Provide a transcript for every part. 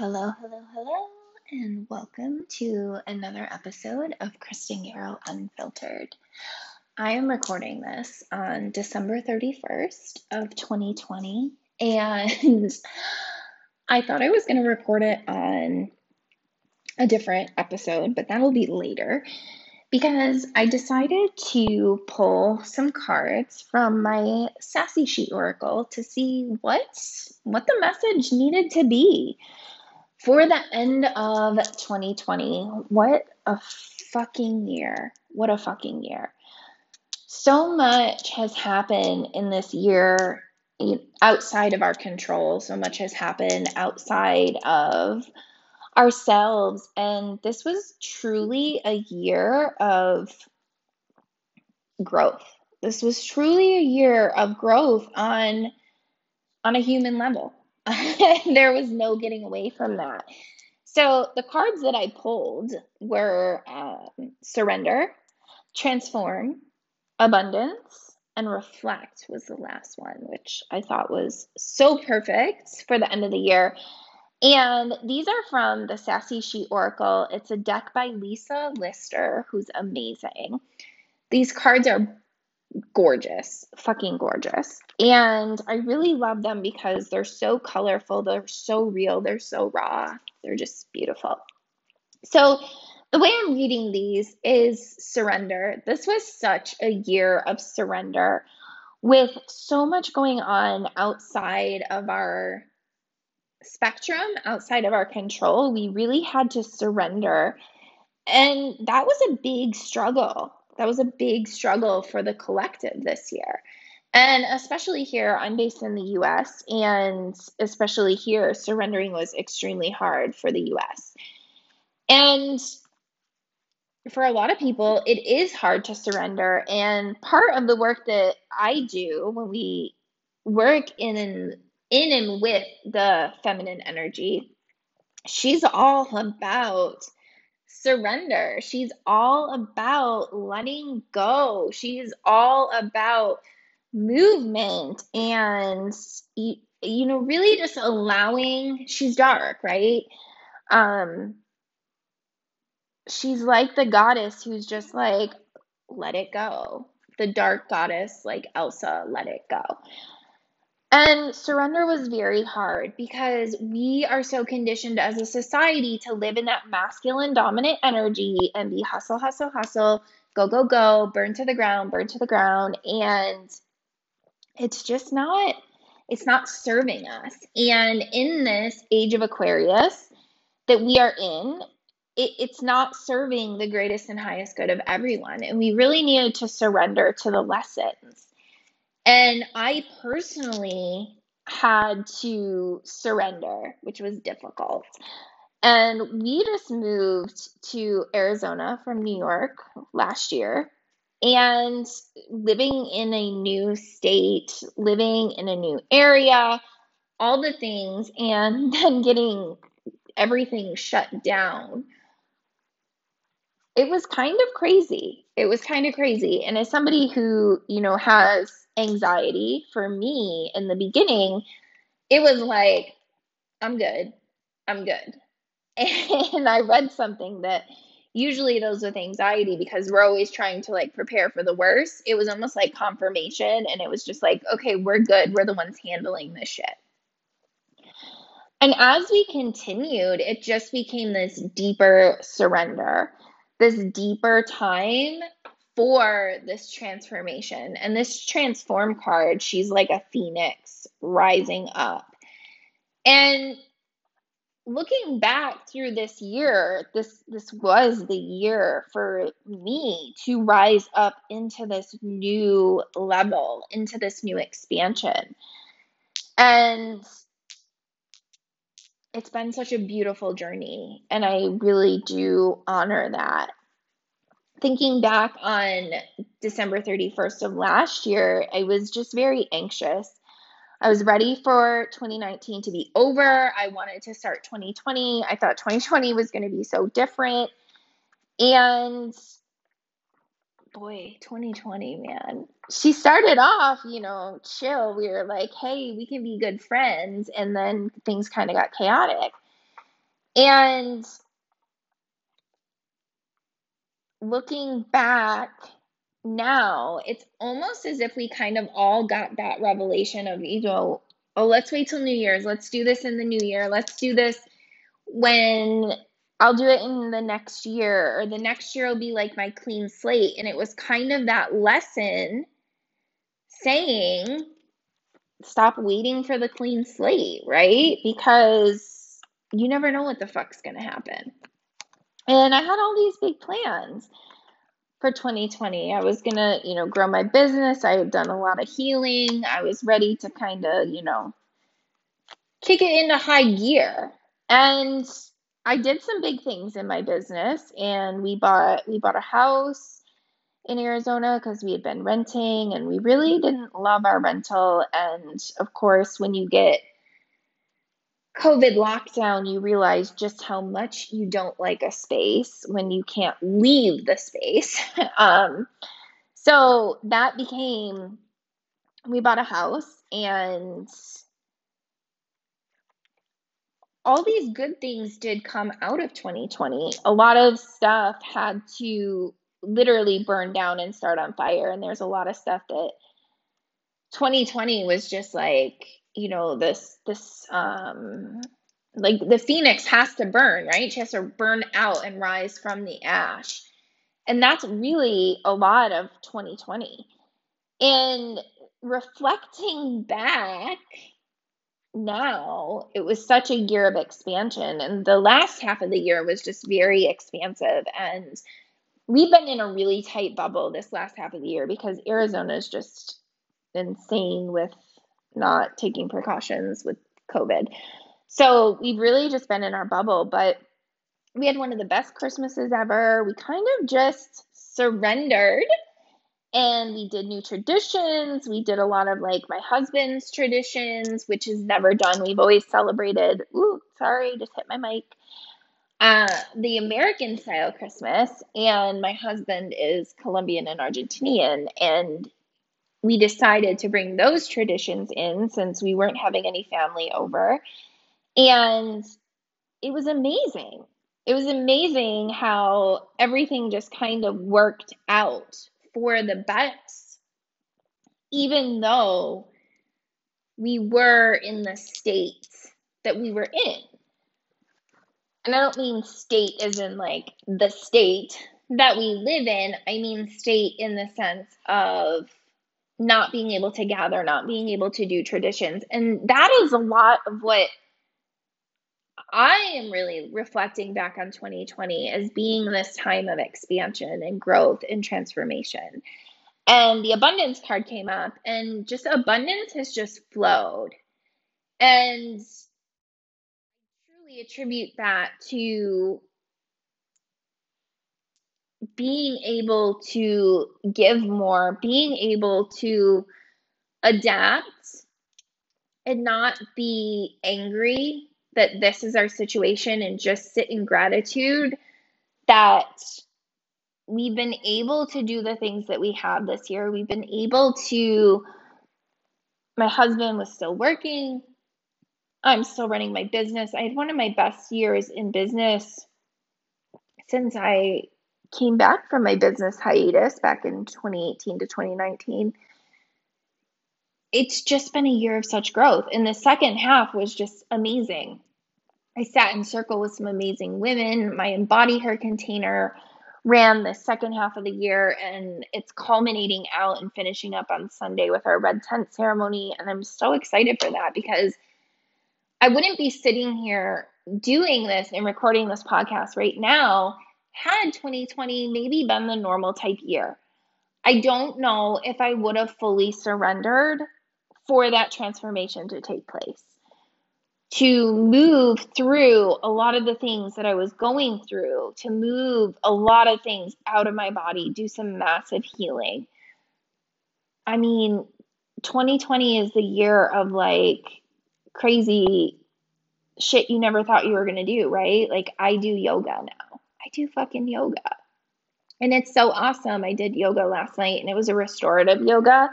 Hello, hello, hello, and welcome to another episode of Kristen Yarrow Unfiltered. I am recording this on December 31st of 2020, and I thought I was going to record it on a different episode, but that'll be later because I decided to pull some cards from my Sassy She Oracle to see what what the message needed to be for the end of 2020. What a fucking year. What a fucking year. So much has happened in this year outside of our control. So much has happened outside of ourselves. And this was truly a year of growth. This was truly a year of growth on on a human level. there was no getting away from that. So the cards that I pulled were um, surrender, transform, abundance, and reflect was the last one, which I thought was so perfect for the end of the year. And these are from the Sassy She Oracle. It's a deck by Lisa Lister, who's amazing. These cards are gorgeous, fucking gorgeous. And I really love them because they're so colorful, they're so real, they're so raw, they're just beautiful. So, the way I'm reading these is surrender. This was such a year of surrender with so much going on outside of our spectrum outside of our control, we really had to surrender. And that was a big struggle. That was a big struggle for the collective this year. And especially here, I'm based in the US, and especially here, surrendering was extremely hard for the US. And for a lot of people, it is hard to surrender. And part of the work that I do when we work in an in and with the feminine energy, she's all about surrender. She's all about letting go. She's all about movement and you know really just allowing she's dark, right? Um she's like the goddess who's just like let it go. The dark goddess like Elsa, let it go. And surrender was very hard because we are so conditioned as a society to live in that masculine dominant energy and be hustle, hustle, hustle, go, go, go, burn to the ground, burn to the ground. And it's just not, it's not serving us. And in this age of Aquarius that we are in, it, it's not serving the greatest and highest good of everyone. And we really needed to surrender to the lessons and I personally had to surrender, which was difficult. And we just moved to Arizona from New York last year. And living in a new state, living in a new area, all the things, and then getting everything shut down. It was kind of crazy. It was kind of crazy. And as somebody who, you know, has anxiety for me in the beginning, it was like, I'm good. I'm good. And I read something that usually those with anxiety because we're always trying to like prepare for the worst. It was almost like confirmation and it was just like, okay, we're good. We're the ones handling this shit. And as we continued, it just became this deeper surrender, this deeper time for this transformation. And this transform card, she's like a phoenix rising up. And looking back through this year, this this was the year for me to rise up into this new level, into this new expansion. And it's been such a beautiful journey and I really do honor that thinking back on December 31st of last year, I was just very anxious. I was ready for 2019 to be over. I wanted to start 2020. I thought 2020 was going to be so different. And boy, 2020, man. She started off, you know, chill. We were like, hey, we can be good friends. And then things kind of got chaotic. And looking back now, it's almost as if we kind of all got that revelation of, you know, oh, let's wait till New Year's. Let's do this in the new year. Let's do this when I'll do it in the next year, or the next year will be like my clean slate. And it was kind of that lesson saying, stop waiting for the clean slate, right? Because you never know what the fuck's going to happen. And I had all these big plans for 2020. I was going to, you know, grow my business. I had done a lot of healing. I was ready to kind of, you know, kick it into high gear. And I did some big things in my business and we bought we bought a house in Arizona because we had been renting and we really didn't love our rental and of course when you get COVID lockdown, you realize just how much you don't like a space when you can't leave the space. um, so that became, we bought a house and all these good things did come out of 2020. A lot of stuff had to literally burn down and start on fire. And there's a lot of stuff that 2020 was just like, you know, this, this, um, like the phoenix has to burn, right? She has to burn out and rise from the ash. And that's really a lot of 2020. And reflecting back, now it was such a year of expansion and the last half of the year was just very expansive and we've been in a really tight bubble this last half of the year because Arizona is just insane with not taking precautions with COVID. So we've really just been in our bubble, but we had one of the best Christmases ever. We kind of just surrendered and we did new traditions. We did a lot of like my husband's traditions, which is never done. We've always celebrated. Ooh, sorry, just hit my mic. Uh, the American style Christmas, and my husband is Colombian and Argentinian, and we decided to bring those traditions in since we weren't having any family over. And it was amazing. It was amazing how everything just kind of worked out for the best, even though we were in the state that we were in. And I don't mean state as in like the state that we live in, I mean state in the sense of not being able to gather, not being able to do traditions. And that is a lot of what I am really reflecting back on 2020 as being this time of expansion and growth and transformation. And the abundance card came up, and just abundance has just flowed. And I truly attribute that to being able to give more, being able to adapt and not be angry that this is our situation and just sit in gratitude that we've been able to do the things that we have this year. We've been able to, my husband was still working. I'm still running my business. I had one of my best years in business since I came back from my business hiatus back in 2018 to 2019 it's just been a year of such growth. And the second half was just amazing. I sat in circle with some amazing women. My Embody Her container ran the second half of the year and it's culminating out and finishing up on Sunday with our red tent ceremony. And I'm so excited for that because I wouldn't be sitting here doing this and recording this podcast right now had 2020 maybe been the normal type year. I don't know if I would have fully surrendered for that transformation to take place. To move through a lot of the things that I was going through, to move a lot of things out of my body, do some massive healing. I mean, 2020 is the year of like crazy shit you never thought you were going to do, right? Like, I do yoga now. I do fucking yoga. And it's so awesome. I did yoga last night and it was a restorative yoga.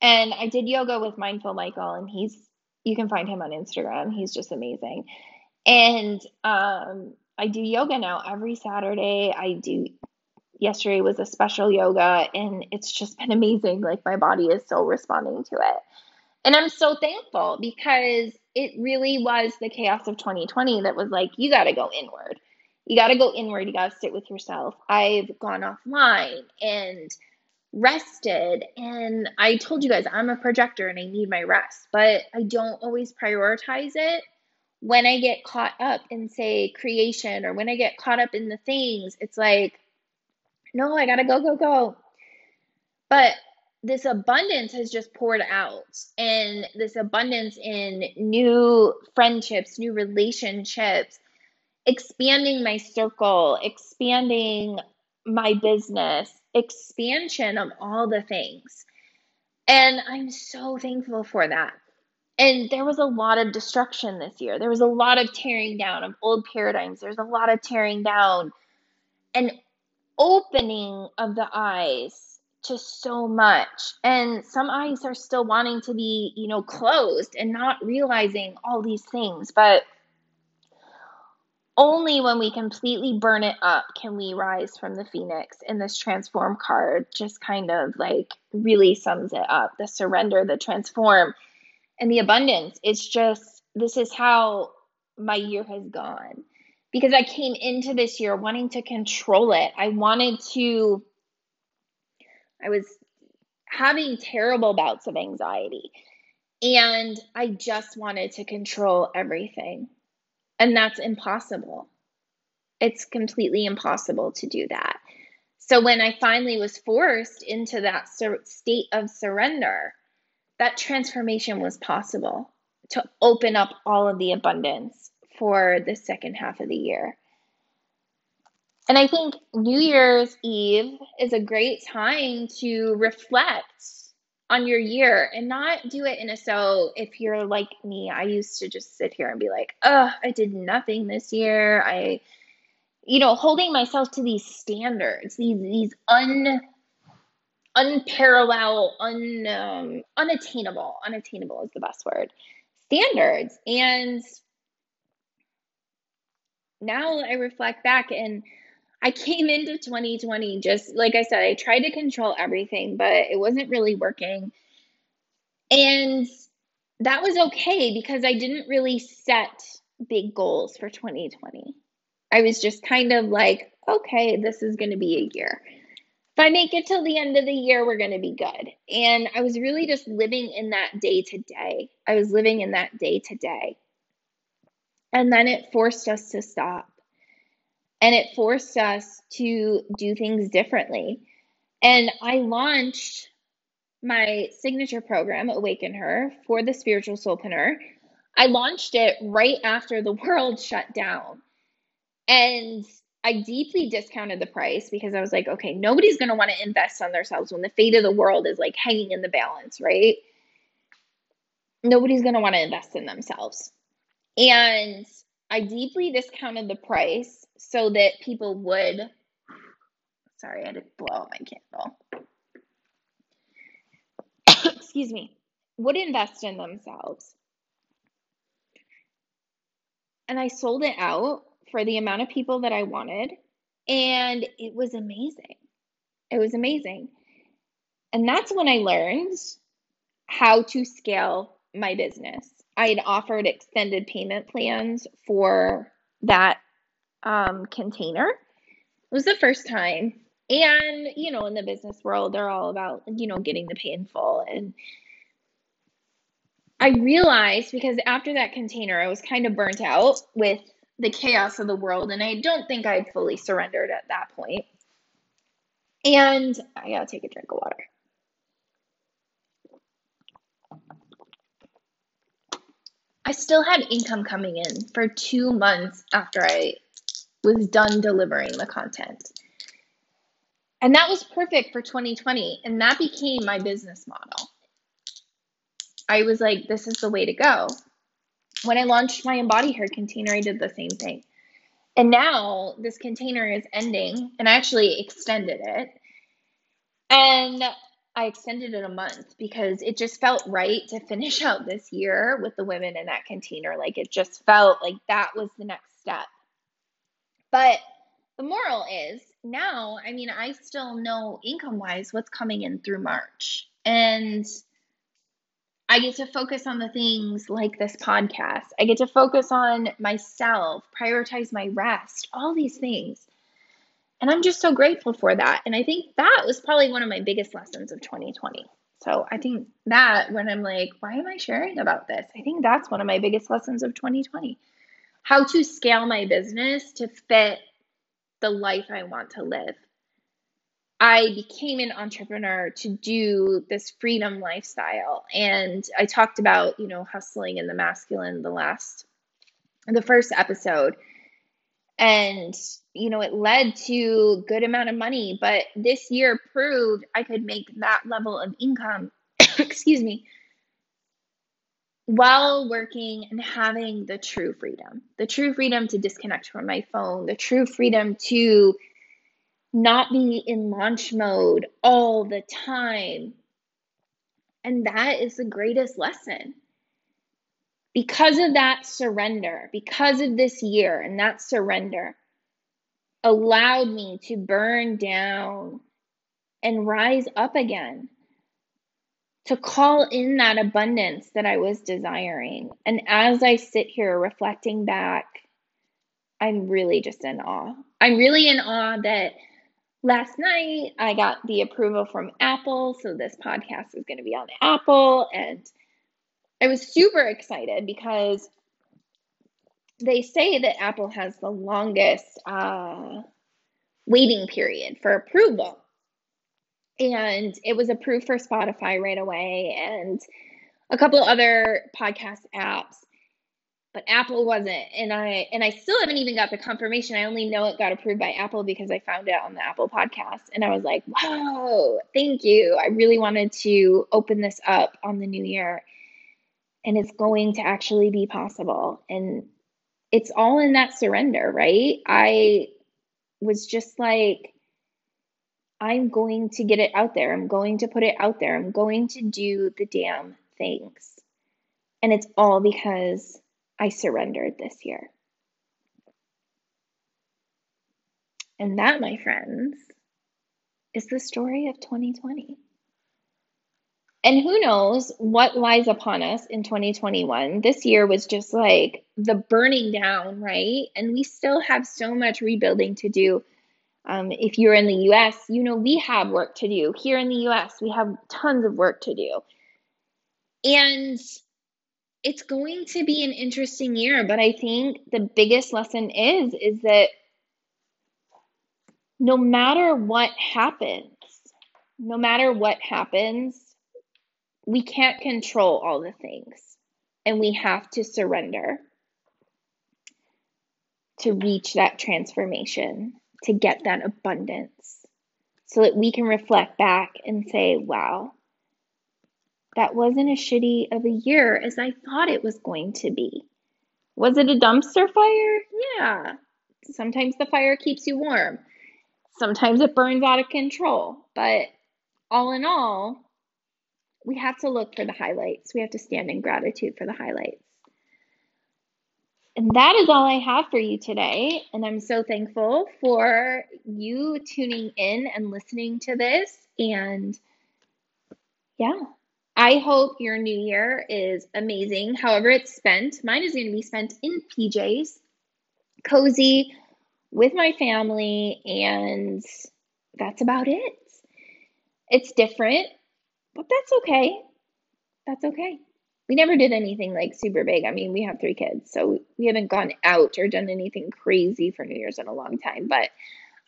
And I did yoga with Mindful Michael, and he's you can find him on Instagram. He's just amazing. And um, I do yoga now every Saturday. I do, yesterday was a special yoga, and it's just been amazing. Like, my body is so responding to it. And I'm so thankful because it really was the chaos of 2020 that was like, you got to go inward. You got to go inward. You got to sit with yourself. I've gone offline and rested. And I told you guys I'm a projector and I need my rest, but I don't always prioritize it when I get caught up in, say, creation or when I get caught up in the things. It's like, no, I got to go, go, go. But this abundance has just poured out and this abundance in new friendships, new relationships, expanding my circle, expanding my business, expansion of all the things. And I'm so thankful for that. And there was a lot of destruction this year. There was a lot of tearing down of old paradigms. There's a lot of tearing down and opening of the eyes to so much. And some eyes are still wanting to be, you know, closed and not realizing all these things. But only when we completely burn it up can we rise from the phoenix. And this transform card just kind of like really sums it up the surrender, the transform, and the abundance. It's just, this is how my year has gone. Because I came into this year wanting to control it. I wanted to, I was having terrible bouts of anxiety. And I just wanted to control everything. And that's impossible. It's completely impossible to do that. So when I finally was forced into that sur- state of surrender, that transformation was possible to open up all of the abundance for the second half of the year. And I think New Year's Eve is a great time to reflect on your year and not do it in a so if you're like me, I used to just sit here and be like, oh, I did nothing this year. I you know, holding myself to these standards, these these un unparalleled, un um, unattainable, unattainable is the best word, standards. And now I reflect back and I came into 2020 just like I said, I tried to control everything, but it wasn't really working. And that was okay because I didn't really set big goals for 2020. I was just kind of like, okay, this is going to be a year. If I make it till the end of the year, we're going to be good. And I was really just living in that day to day. I was living in that day to day. And then it forced us to stop. And it forced us to do things differently. And I launched my signature program, Awaken Her, for the spiritual soulpreneur. I launched it right after the world shut down. And I deeply discounted the price because I was like, okay, nobody's going to want to invest on themselves when the fate of the world is like hanging in the balance, right? Nobody's going to want to invest in themselves. And I deeply discounted the price so that people would. Sorry, I had to blow out my candle. Excuse me. Would invest in themselves. And I sold it out for the amount of people that I wanted. And it was amazing. It was amazing. And that's when I learned how to scale my business. I had offered extended payment plans for that um, container. It was the first time. And, you know, in the business world, they're all about, you know, getting the pay full. And I realized because after that container, I was kind of burnt out with the chaos of the world. And I don't think I'd fully surrendered at that point. And I gotta take a drink of water. I still had income coming in for two months after I was done delivering the content. And that was perfect for 2020. And that became my business model. I was like, this is the way to go. When I launched my Embody Her container, I did the same thing. And now this container is ending, and I actually extended it. And I extended it a month because it just felt right to finish out this year with the women in that container. Like it just felt like that was the next step. But the moral is now, I mean, I still know income wise what's coming in through March. And I get to focus on the things like this podcast. I get to focus on myself, prioritize my rest, all these things. And I'm just so grateful for that. And I think that was probably one of my biggest lessons of 2020. So I think that when I'm like, why am I sharing about this? I think that's one of my biggest lessons of 2020. How to scale my business to fit the life I want to live. I became an entrepreneur to do this freedom lifestyle. And I talked about, you know, hustling in the masculine the last, the first episode and you know it led to good amount of money but this year proved i could make that level of income excuse me while working and having the true freedom the true freedom to disconnect from my phone the true freedom to not be in launch mode all the time. And that is the greatest lesson because of that surrender, because of this year and that surrender, allowed me to burn down and rise up again, to call in that abundance that I was desiring. And as I sit here reflecting back, I'm really just in awe. I'm really in awe that last night I got the approval from Apple. So this podcast is going to be on Apple and I was super excited because they say that Apple has the longest uh, waiting period for approval. And it was approved for Spotify right away and a couple other podcast apps, but Apple wasn't. And I and I still haven't even got the confirmation. I only know it got approved by Apple because I found it on the Apple podcast. And I was like, "Wow, thank you. I really wanted to open this up on the new year." And it's going to actually be possible. And it's all in that surrender, right? I was just like, I'm going to get it out there. I'm going to put it out there. I'm going to do the damn things. And it's all because I surrendered this year. And that, my friends, is the story of 2020. And who knows what lies upon us in 2021. This year was just like the burning down, right? And we still have so much rebuilding to do. Um, if you're in the US, you know we have work to do. Here in the US, we have tons of work to do. And it's going to be an interesting year, but I think the biggest lesson is is that no matter what happens, no matter what happens, we can't control all the things and we have to surrender to reach that transformation, to get that abundance, so that we can reflect back and say, wow, that wasn't as shitty of a year as I thought it was going to be. Was it a dumpster fire? Yeah. Sometimes the fire keeps you warm. Sometimes it burns out of control. But all in all, we have to look for the highlights. We have to stand in gratitude for the highlights. And that is all I have for you today. And I'm so thankful for you tuning in and listening to this. And yeah, I hope your new year is amazing. However, it's spent. Mine is going to be spent in PJs, cozy with my family. And that's about it. It's different. But that's okay. That's okay. We never did anything like super big. I mean, we have three kids, so we haven't gone out or done anything crazy for New Year's in a long time. But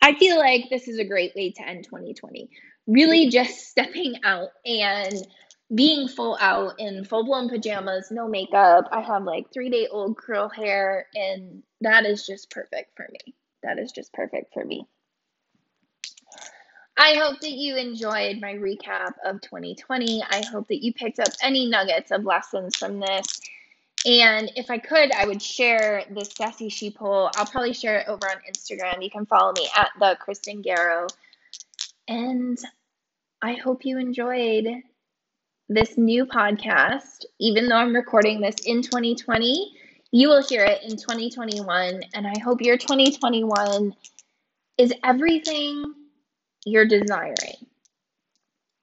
I feel like this is a great way to end 2020. Really just stepping out and being full out in full blown pajamas, no makeup. I have like three day old curl hair, and that is just perfect for me. That is just perfect for me. I hope that you enjoyed my recap of 2020. I hope that you picked up any nuggets of lessons from this. And if I could, I would share this Sassy sheep poll. I'll probably share it over on Instagram. You can follow me at the Kristen Garrow. And I hope you enjoyed this new podcast. Even though I'm recording this in 2020, you will hear it in 2021. And I hope your 2021 is everything you're desiring.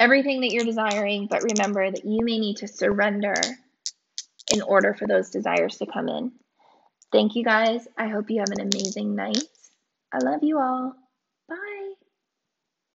Everything that you're desiring, but remember that you may need to surrender in order for those desires to come in. Thank you guys. I hope you have an amazing night. I love you all.